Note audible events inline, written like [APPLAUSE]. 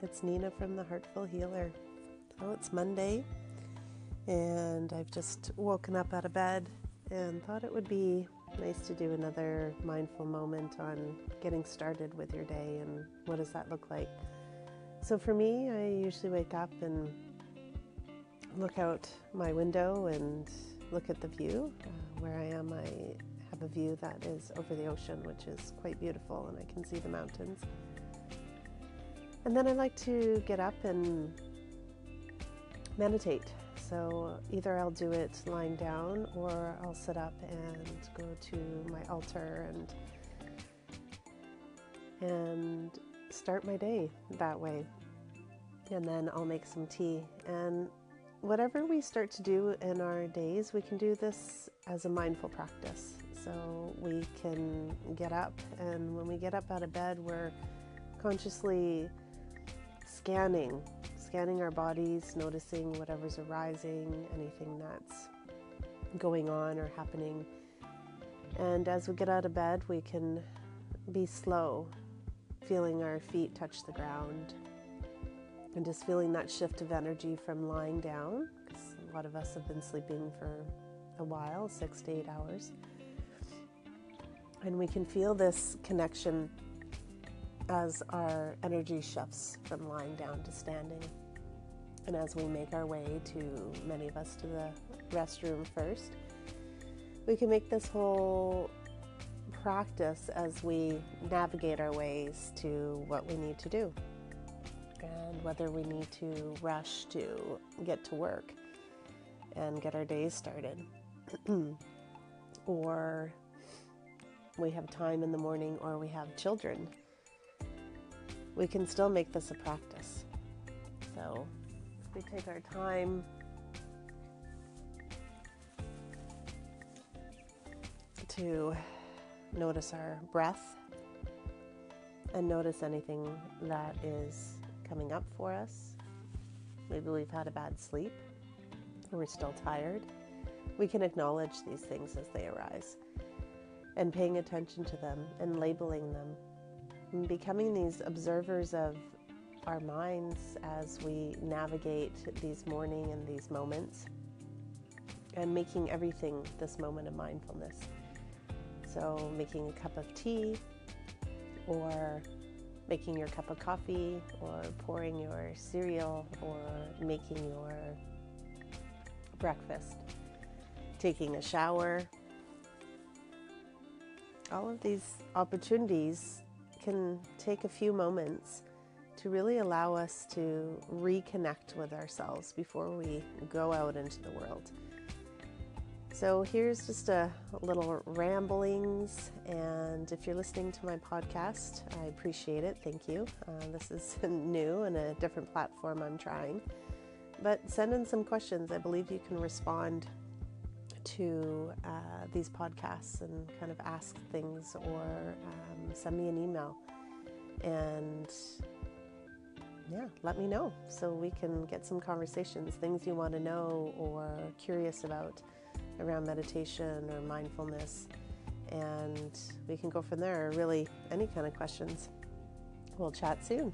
It's Nina from the Heartful Healer. Oh, it's Monday, and I've just woken up out of bed and thought it would be nice to do another mindful moment on getting started with your day and what does that look like. So, for me, I usually wake up and look out my window and look at the view. Uh, where I am, I have a view that is over the ocean, which is quite beautiful, and I can see the mountains. And then I like to get up and meditate. So either I'll do it lying down or I'll sit up and go to my altar and and start my day that way. And then I'll make some tea. And whatever we start to do in our days, we can do this as a mindful practice. So we can get up, and when we get up out of bed, we're consciously scanning, scanning our bodies, noticing whatever's arising, anything that's going on or happening. And as we get out of bed, we can be slow, feeling our feet touch the ground, and just feeling that shift of energy from lying down, because a lot of us have been sleeping for a while six to eight hours. And we can feel this connection as our energy shifts from lying down to standing. And as we make our way to, many of us, to the restroom first, we can make this whole practice as we navigate our ways to what we need to do and whether we need to rush to get to work and get our days started [CLEARS THROAT] or we have time in the morning or we have children we can still make this a practice. So we take our time to notice our breath and notice anything that is coming up for us. Maybe we've had a bad sleep or we're still tired. We can acknowledge these things as they arise and paying attention to them and labeling them becoming these observers of our minds as we navigate these morning and these moments and making everything this moment of mindfulness. So, making a cup of tea, or making your cup of coffee, or pouring your cereal, or making your breakfast, taking a shower. All of these opportunities can take a few moments to really allow us to reconnect with ourselves before we go out into the world. So, here's just a little ramblings. And if you're listening to my podcast, I appreciate it. Thank you. Uh, this is [LAUGHS] new and a different platform I'm trying. But send in some questions. I believe you can respond to uh, these podcasts and kind of ask things or um, send me an email and yeah, let me know so we can get some conversations, things you want to know or curious about around meditation or mindfulness. And we can go from there, really, any kind of questions. We'll chat soon.